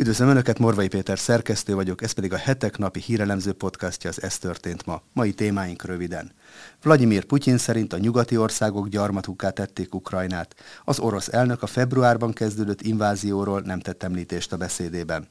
Üdvözlöm Önöket, Morvai Péter szerkesztő vagyok, ez pedig a hetek napi hírelemző podcastja az Ez történt ma. Mai témáink röviden. Vladimir Putyin szerint a nyugati országok gyarmatukká tették Ukrajnát. Az orosz elnök a februárban kezdődött invázióról nem tett említést a beszédében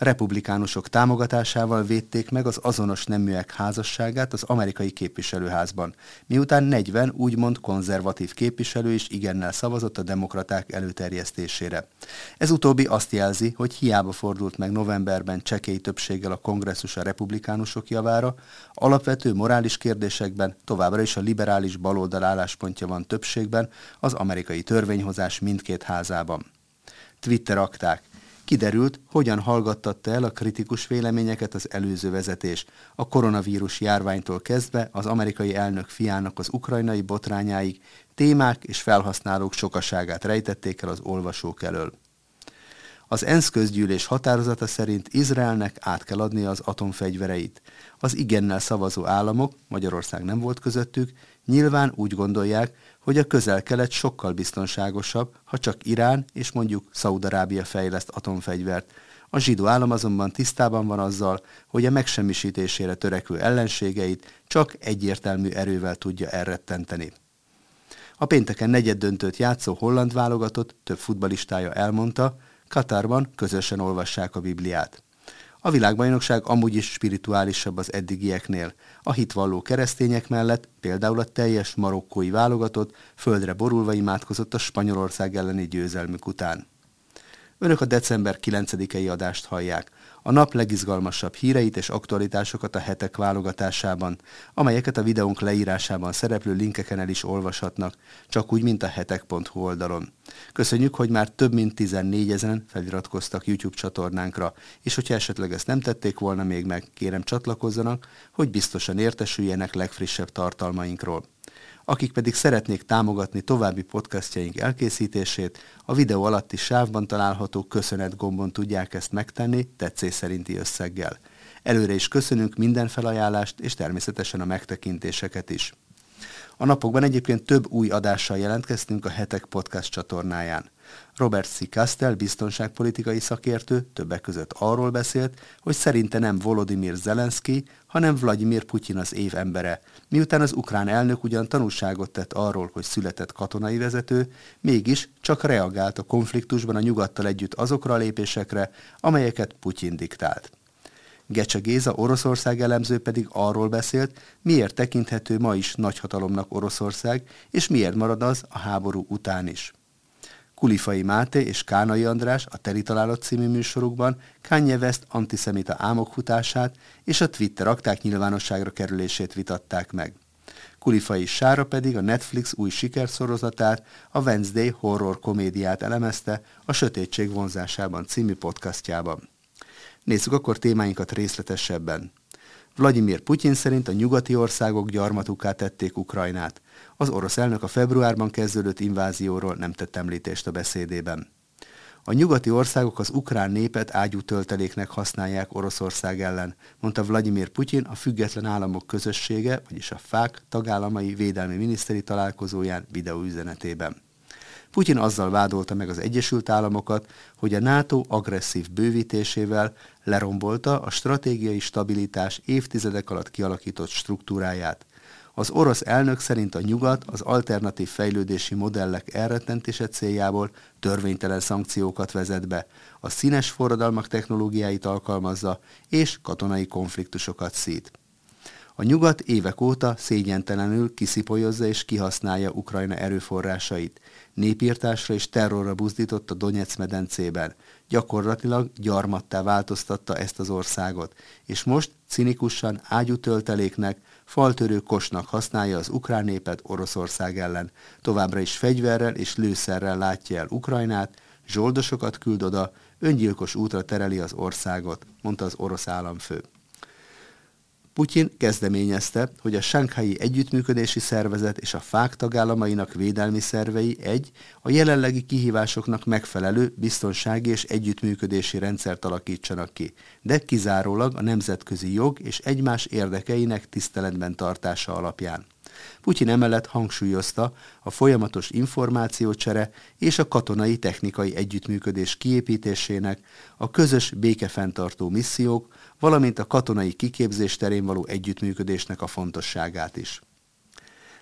republikánusok támogatásával védték meg az azonos neműek házasságát az amerikai képviselőházban, miután 40 úgymond konzervatív képviselő is igennel szavazott a demokraták előterjesztésére. Ez utóbbi azt jelzi, hogy hiába fordult meg novemberben csekély többséggel a kongresszus a republikánusok javára, alapvető morális kérdésekben továbbra is a liberális baloldal álláspontja van többségben az amerikai törvényhozás mindkét házában. Twitter akták. Kiderült, hogyan hallgattatta el a kritikus véleményeket az előző vezetés, a koronavírus járványtól kezdve az amerikai elnök fiának az ukrajnai botrányáig témák és felhasználók sokaságát rejtették el az olvasók elől. Az ENSZ közgyűlés határozata szerint Izraelnek át kell adnia az atomfegyvereit. Az igennel szavazó államok, Magyarország nem volt közöttük, nyilván úgy gondolják, hogy a közel-kelet sokkal biztonságosabb, ha csak Irán és mondjuk Szaudarábia fejleszt atomfegyvert. A zsidó állam azonban tisztában van azzal, hogy a megsemmisítésére törekvő ellenségeit csak egyértelmű erővel tudja elrettenteni. A pénteken negyed döntőt játszó holland válogatott több futbalistája elmondta, Katarban közösen olvassák a Bibliát. A világbajnokság amúgy is spirituálisabb az eddigieknél. A hitvalló keresztények mellett például a teljes marokkói válogatott földre borulva imádkozott a Spanyolország elleni győzelmük után. Önök a december 9-i adást hallják a nap legizgalmasabb híreit és aktualitásokat a hetek válogatásában, amelyeket a videónk leírásában szereplő linkeken el is olvashatnak, csak úgy, mint a hetek.hu oldalon. Köszönjük, hogy már több mint 14 ezeren feliratkoztak YouTube csatornánkra, és hogyha esetleg ezt nem tették volna még meg, kérem csatlakozzanak, hogy biztosan értesüljenek legfrissebb tartalmainkról akik pedig szeretnék támogatni további podcastjaink elkészítését, a videó alatti sávban található köszönet gombon tudják ezt megtenni tetszés szerinti összeggel. Előre is köszönünk minden felajánlást és természetesen a megtekintéseket is. A napokban egyébként több új adással jelentkeztünk a Hetek Podcast csatornáján. Robert C. Castell, biztonságpolitikai szakértő többek között arról beszélt, hogy szerinte nem Volodymyr Zelenszky, hanem Vladimir Putyin az év embere, miután az ukrán elnök ugyan tanúságot tett arról, hogy született katonai vezető, mégis csak reagált a konfliktusban a nyugattal együtt azokra a lépésekre, amelyeket Putyin diktált. Gecse Géza Oroszország elemző pedig arról beszélt, miért tekinthető ma is nagyhatalomnak Oroszország, és miért marad az a háború után is. Kulifai Máté és Kánai András a Teri Találat című műsorukban Kanye West antiszemita ámokhutását és a Twitter akták nyilvánosságra kerülését vitatták meg. Kulifai Sára pedig a Netflix új sikerszorozatát, a Wednesday horror komédiát elemezte a Sötétség vonzásában című podcastjában. Nézzük akkor témáinkat részletesebben. Vladimir Putyin szerint a nyugati országok gyarmatuká tették Ukrajnát. Az orosz elnök a februárban kezdődött invázióról nem tett említést a beszédében. A nyugati országok az ukrán népet ágyú tölteléknek használják Oroszország ellen, mondta Vladimir Putyin a Független Államok Közössége, vagyis a FÁK tagállamai védelmi miniszteri találkozóján videóüzenetében. Putyin azzal vádolta meg az Egyesült Államokat, hogy a NATO agresszív bővítésével lerombolta a stratégiai stabilitás évtizedek alatt kialakított struktúráját. Az orosz elnök szerint a nyugat az alternatív fejlődési modellek elrettentése céljából törvénytelen szankciókat vezet be, a színes forradalmak technológiáit alkalmazza és katonai konfliktusokat szít. A nyugat évek óta szégyentelenül kiszipolyozza és kihasználja Ukrajna erőforrásait. Népírtásra és terrorra buzdított a Donetsz medencében. Gyakorlatilag gyarmattá változtatta ezt az országot, és most cinikusan ágyútölteléknek, faltörő kosnak használja az ukrán népet Oroszország ellen. Továbbra is fegyverrel és lőszerrel látja el Ukrajnát, zsoldosokat küld oda, öngyilkos útra tereli az országot, mondta az orosz államfő. Putyin kezdeményezte, hogy a Sánkhái Együttműködési Szervezet és a FÁK tagállamainak védelmi szervei egy, a jelenlegi kihívásoknak megfelelő biztonsági és együttműködési rendszert alakítsanak ki, de kizárólag a nemzetközi jog és egymás érdekeinek tiszteletben tartása alapján. Putyin emellett hangsúlyozta a folyamatos információcsere és a katonai technikai együttműködés kiépítésének, a közös békefenntartó missziók, valamint a katonai kiképzés terén való együttműködésnek a fontosságát is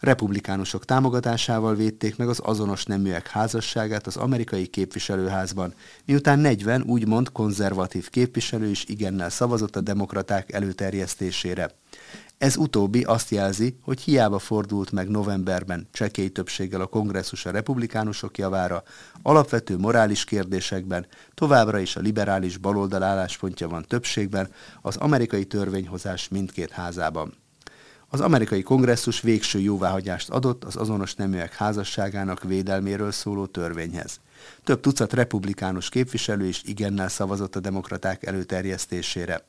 republikánusok támogatásával védték meg az azonos neműek házasságát az amerikai képviselőházban, miután 40 úgymond konzervatív képviselő is igennel szavazott a demokraták előterjesztésére. Ez utóbbi azt jelzi, hogy hiába fordult meg novemberben csekély többséggel a kongresszus a republikánusok javára, alapvető morális kérdésekben továbbra is a liberális baloldal álláspontja van többségben az amerikai törvényhozás mindkét házában. Az amerikai kongresszus végső jóváhagyást adott az azonos neműek házasságának védelméről szóló törvényhez. Több tucat republikánus képviselő is igennel szavazott a demokraták előterjesztésére.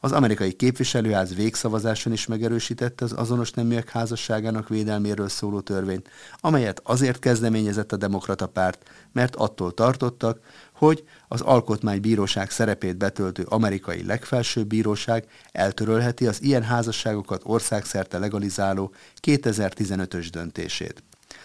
Az amerikai képviselőház végszavazáson is megerősítette az azonos neműek házasságának védelméről szóló törvényt, amelyet azért kezdeményezett a demokrata párt, mert attól tartottak, hogy az alkotmánybíróság szerepét betöltő amerikai legfelsőbb bíróság eltörölheti az ilyen házasságokat országszerte legalizáló 2015-ös döntését.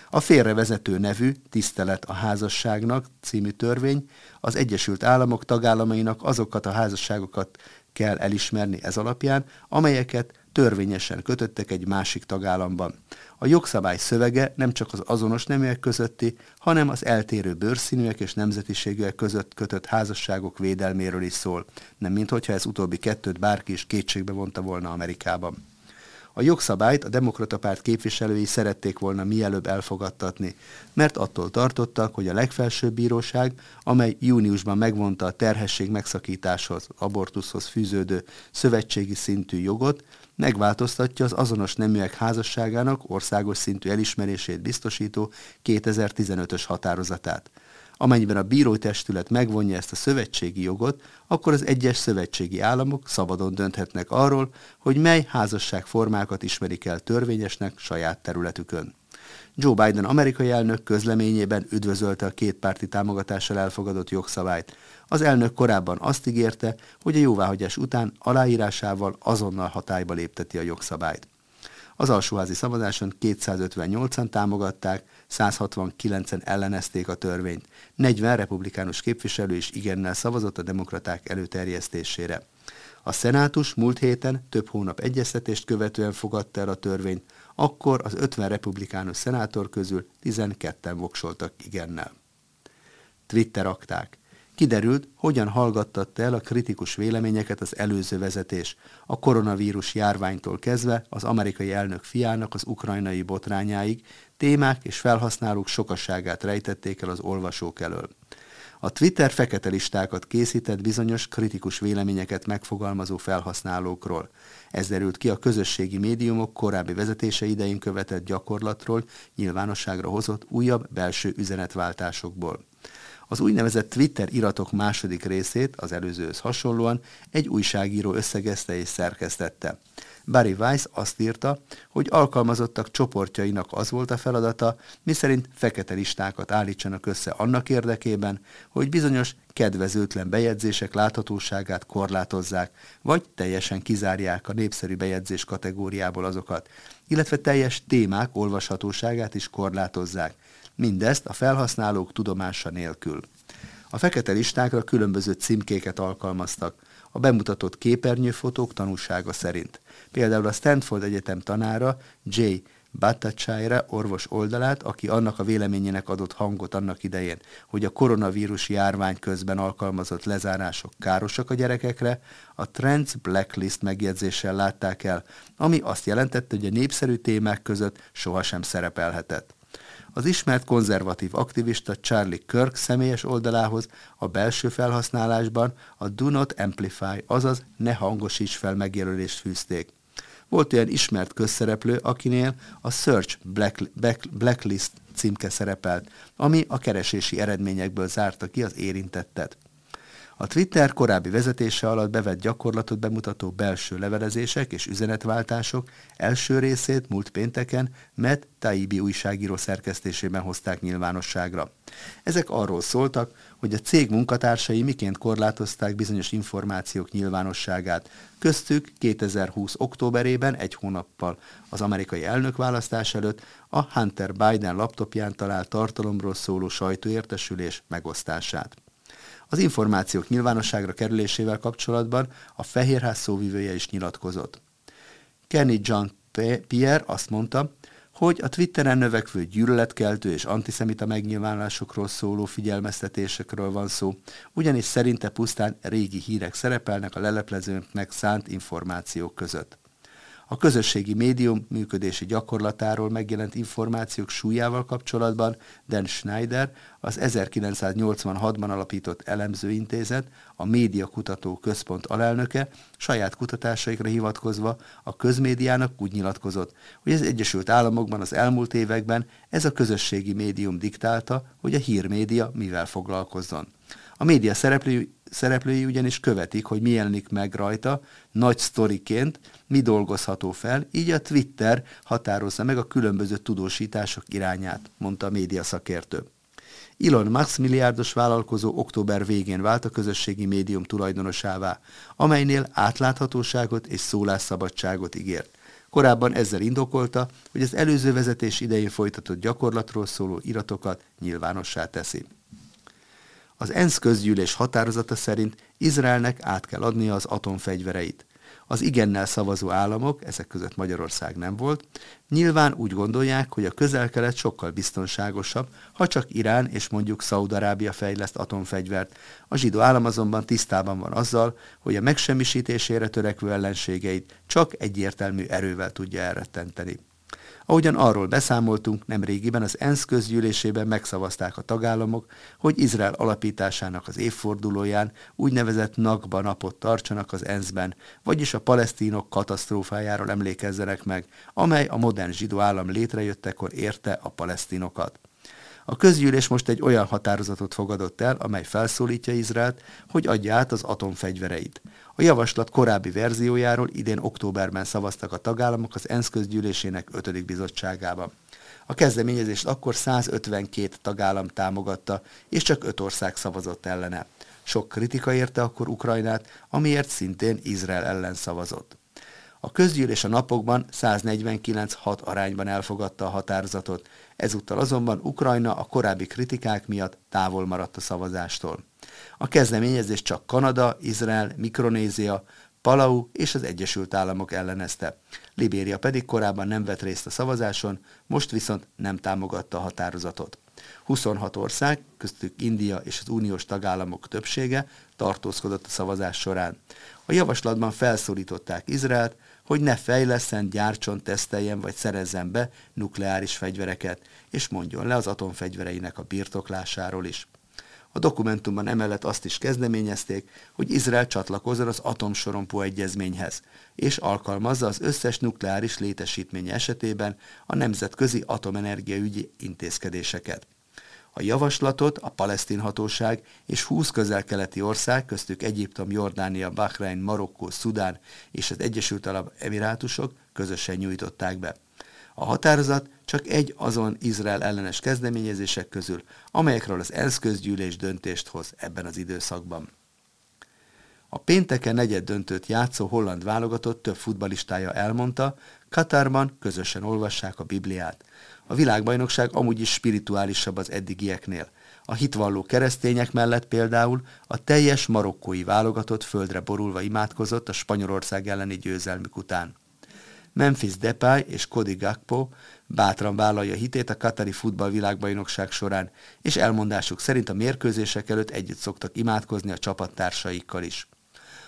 A félrevezető nevű Tisztelet a házasságnak című törvény az Egyesült Államok tagállamainak azokat a házasságokat kell elismerni ez alapján, amelyeket törvényesen kötöttek egy másik tagállamban. A jogszabály szövege nem csak az azonos neműek közötti, hanem az eltérő bőrszínűek és nemzetiségűek között kötött házasságok védelméről is szól, nem minthogyha ez utóbbi kettőt bárki is kétségbe vonta volna Amerikában. A jogszabályt a demokrata párt képviselői szerették volna mielőbb elfogadtatni, mert attól tartottak, hogy a legfelsőbb bíróság, amely júniusban megvonta a terhesség megszakításhoz, abortuszhoz fűződő szövetségi szintű jogot, megváltoztatja az azonos neműek házasságának országos szintű elismerését biztosító 2015-ös határozatát. Amennyiben a bírótestület megvonja ezt a szövetségi jogot, akkor az egyes szövetségi államok szabadon dönthetnek arról, hogy mely házasságformákat ismerik el törvényesnek saját területükön. Joe Biden amerikai elnök közleményében üdvözölte a kétpárti támogatással elfogadott jogszabályt. Az elnök korábban azt ígérte, hogy a jóváhagyás után aláírásával azonnal hatályba lépteti a jogszabályt. Az alsóházi szavazáson 258-an támogatták, 169-en ellenezték a törvényt. 40 republikánus képviselő is igennel szavazott a demokraták előterjesztésére. A szenátus múlt héten több hónap egyeztetést követően fogadta el a törvényt, akkor az 50 republikánus szenátor közül 12-en voksoltak igennel. Twitter akták. Kiderült, hogyan hallgattatta el a kritikus véleményeket az előző vezetés, a koronavírus járványtól kezdve az amerikai elnök fiának az ukrajnai botrányáig témák és felhasználók sokasságát rejtették el az olvasók elől. A Twitter fekete listákat készített bizonyos kritikus véleményeket megfogalmazó felhasználókról. Ez derült ki a közösségi médiumok korábbi vezetése idején követett gyakorlatról nyilvánosságra hozott újabb belső üzenetváltásokból. Az úgynevezett Twitter iratok második részét, az előzőhöz hasonlóan, egy újságíró összegezte és szerkesztette. Barry Weiss azt írta, hogy alkalmazottak csoportjainak az volt a feladata, miszerint fekete listákat állítsanak össze annak érdekében, hogy bizonyos kedvezőtlen bejegyzések láthatóságát korlátozzák, vagy teljesen kizárják a népszerű bejegyzés kategóriából azokat, illetve teljes témák olvashatóságát is korlátozzák. Mindezt a felhasználók tudomása nélkül. A fekete listákra különböző címkéket alkalmaztak, a bemutatott képernyőfotók tanúsága szerint. Például a Stanford Egyetem tanára J. Bhattacharya orvos oldalát, aki annak a véleményének adott hangot annak idején, hogy a koronavírus járvány közben alkalmazott lezárások károsak a gyerekekre, a Trends Blacklist megjegyzéssel látták el, ami azt jelentette, hogy a népszerű témák között sohasem szerepelhetett. Az ismert konzervatív aktivista Charlie Kirk személyes oldalához a belső felhasználásban a Do Not Amplify, azaz ne hangosíts fel megjelölést fűzték. Volt olyan ismert közszereplő, akinél a Search Black, Black, Blacklist címke szerepelt, ami a keresési eredményekből zárta ki az érintettet. A Twitter korábbi vezetése alatt bevett gyakorlatot bemutató belső levelezések és üzenetváltások első részét múlt pénteken Matt Taibi újságíró szerkesztésében hozták nyilvánosságra. Ezek arról szóltak, hogy a cég munkatársai miként korlátozták bizonyos információk nyilvánosságát, köztük 2020. októberében egy hónappal az amerikai elnökválasztás előtt a Hunter Biden laptopján talált tartalomról szóló sajtóértesülés megosztását. Az információk nyilvánosságra kerülésével kapcsolatban a Fehérház szóvivője is nyilatkozott. Kenny John Pierre azt mondta, hogy a Twitteren növekvő gyűlöletkeltő és antiszemita megnyilvánulásokról szóló figyelmeztetésekről van szó, ugyanis szerinte pusztán régi hírek szerepelnek a leleplezőnknek szánt információk között. A közösségi médium működési gyakorlatáról megjelent információk súlyával kapcsolatban Dan Schneider, az 1986-ban alapított elemzőintézet, a Média Kutató Központ alelnöke saját kutatásaikra hivatkozva a közmédiának úgy nyilatkozott, hogy az Egyesült Államokban az elmúlt években ez a közösségi médium diktálta, hogy a hírmédia mivel foglalkozzon. A média szereplői, szereplői ugyanis követik, hogy mi jelenik meg rajta, nagy sztoriként, mi dolgozható fel, így a Twitter határozza meg a különböző tudósítások irányát, mondta a média szakértő. Elon Musk milliárdos vállalkozó október végén vált a közösségi médium tulajdonosává, amelynél átláthatóságot és szólásszabadságot ígért. Korábban ezzel indokolta, hogy az előző vezetés idején folytatott gyakorlatról szóló iratokat nyilvánossá teszi. Az ENSZ közgyűlés határozata szerint Izraelnek át kell adnia az atomfegyvereit. Az igennel szavazó államok, ezek között Magyarország nem volt, nyilván úgy gondolják, hogy a közel-kelet sokkal biztonságosabb, ha csak Irán és mondjuk Szaudarábia fejleszt atomfegyvert. A zsidó állam azonban tisztában van azzal, hogy a megsemmisítésére törekvő ellenségeit csak egyértelmű erővel tudja elrettenteni. Ahogyan arról beszámoltunk, nem régiben az ENSZ közgyűlésében megszavazták a tagállamok, hogy Izrael alapításának az évfordulóján úgynevezett Nakba napot tartsanak az ENSZ-ben, vagyis a palesztinok katasztrófájáról emlékezzenek meg, amely a modern zsidó állam létrejöttekor érte a palesztinokat. A közgyűlés most egy olyan határozatot fogadott el, amely felszólítja Izraelt, hogy adja át az atomfegyvereit. A javaslat korábbi verziójáról idén októberben szavaztak a tagállamok az ENSZ közgyűlésének 5. bizottságában. A kezdeményezést akkor 152 tagállam támogatta, és csak 5 ország szavazott ellene. Sok kritika érte akkor Ukrajnát, amiért szintén Izrael ellen szavazott. A közgyűlés a napokban 149-6 arányban elfogadta a határozatot, ezúttal azonban Ukrajna a korábbi kritikák miatt távol maradt a szavazástól. A kezdeményezés csak Kanada, Izrael, Mikronézia, Palau és az Egyesült Államok ellenezte. Libéria pedig korábban nem vett részt a szavazáson, most viszont nem támogatta a határozatot. 26 ország, köztük India és az uniós tagállamok többsége tartózkodott a szavazás során. A javaslatban felszólították Izraelt, hogy ne fejleszen, gyártson, teszteljen vagy szerezzen be nukleáris fegyvereket, és mondjon le az atomfegyvereinek a birtoklásáról is. A dokumentumban emellett azt is kezdeményezték, hogy Izrael csatlakozzon az atomsorompó egyezményhez, és alkalmazza az összes nukleáris létesítmény esetében a nemzetközi atomenergiaügyi intézkedéseket. A javaslatot a palesztin hatóság és 20 közel-keleti ország, köztük Egyiptom, Jordánia, Bahrein, Marokkó, Szudán és az Egyesült Arab Emirátusok közösen nyújtották be. A határozat csak egy azon Izrael ellenes kezdeményezések közül, amelyekről az ENSZ közgyűlés döntést hoz ebben az időszakban. A pénteken negyed döntőt játszó holland válogatott több futbalistája elmondta, Katarban közösen olvassák a Bibliát. A világbajnokság amúgy is spirituálisabb az eddigieknél. A hitvalló keresztények mellett például a teljes marokkói válogatott földre borulva imádkozott a Spanyolország elleni győzelmük után. Memphis Depay és Cody Gakpo bátran vállalja hitét a Katari futballvilágbajnokság során, és elmondásuk szerint a mérkőzések előtt együtt szoktak imádkozni a csapattársaikkal is.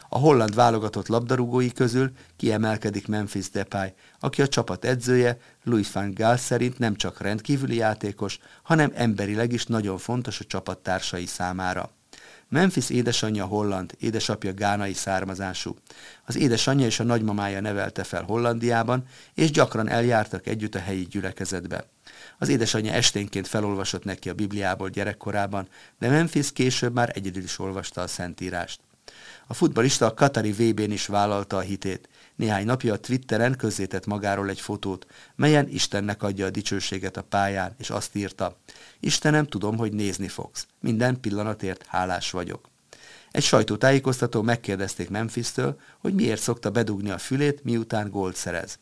A holland válogatott labdarúgói közül kiemelkedik Memphis Depay, aki a csapat edzője, Louis van Gaal szerint nem csak rendkívüli játékos, hanem emberileg is nagyon fontos a csapattársai számára. Memphis édesanyja holland, édesapja gánai származású. Az édesanyja és a nagymamája nevelte fel Hollandiában, és gyakran eljártak együtt a helyi gyülekezetbe. Az édesanyja esténként felolvasott neki a Bibliából gyerekkorában, de Memphis később már egyedül is olvasta a Szentírást. A futbalista a Katari VB-n is vállalta a hitét. Néhány napja a Twitteren közzétett magáról egy fotót, melyen Istennek adja a dicsőséget a pályán, és azt írta, Istenem, tudom, hogy nézni fogsz. Minden pillanatért hálás vagyok. Egy sajtótájékoztató megkérdezték Memphis-től, hogy miért szokta bedugni a fülét, miután gólt szerez.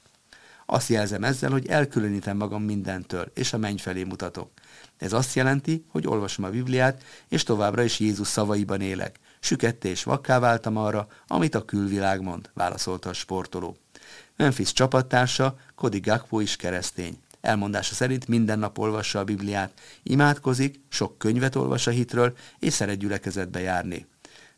Azt jelzem ezzel, hogy elkülönítem magam mindentől, és a menny felé mutatok. Ez azt jelenti, hogy olvasom a Bibliát, és továbbra is Jézus szavaiban élek. Süketté és vakká váltam arra, amit a külvilág mond, válaszolta a sportoló. Memphis csapattársa, Cody Gakpo is keresztény. Elmondása szerint minden nap olvassa a Bibliát, imádkozik, sok könyvet olvas a hitről, és szeret gyülekezetbe járni.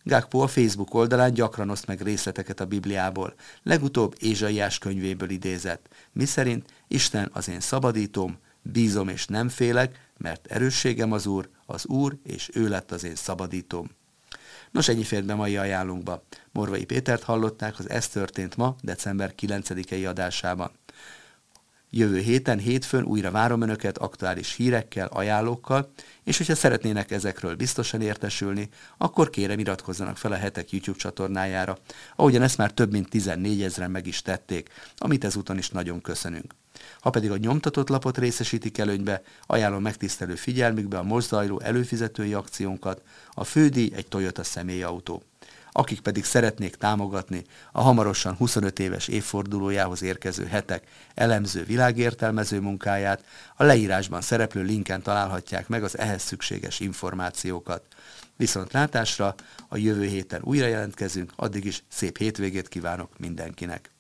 Gakpo a Facebook oldalán gyakran oszt meg részleteket a Bibliából, legutóbb Ézsaiás könyvéből idézett, miszerint Isten az én szabadítom, bízom és nem félek, mert erősségem az Úr, az Úr, és ő lett az én szabadítom. Nos, ennyi fért be mai ajánlunkba. Morvai Pétert hallották az Ez történt ma, december 9-i adásában. Jövő héten, hétfőn újra várom Önöket aktuális hírekkel, ajánlókkal, és hogyha szeretnének ezekről biztosan értesülni, akkor kérem iratkozzanak fel a hetek YouTube csatornájára, ahogyan ezt már több mint 14 ezeren meg is tették, amit ezúton is nagyon köszönünk. Ha pedig a nyomtatott lapot részesítik előnybe, ajánlom megtisztelő figyelmükbe a most zajló előfizetői akciónkat, a fődíj egy Toyota személyautó akik pedig szeretnék támogatni a hamarosan 25 éves évfordulójához érkező hetek elemző világértelmező munkáját, a leírásban szereplő linken találhatják meg az ehhez szükséges információkat. Viszont látásra a jövő héten újra jelentkezünk, addig is szép hétvégét kívánok mindenkinek!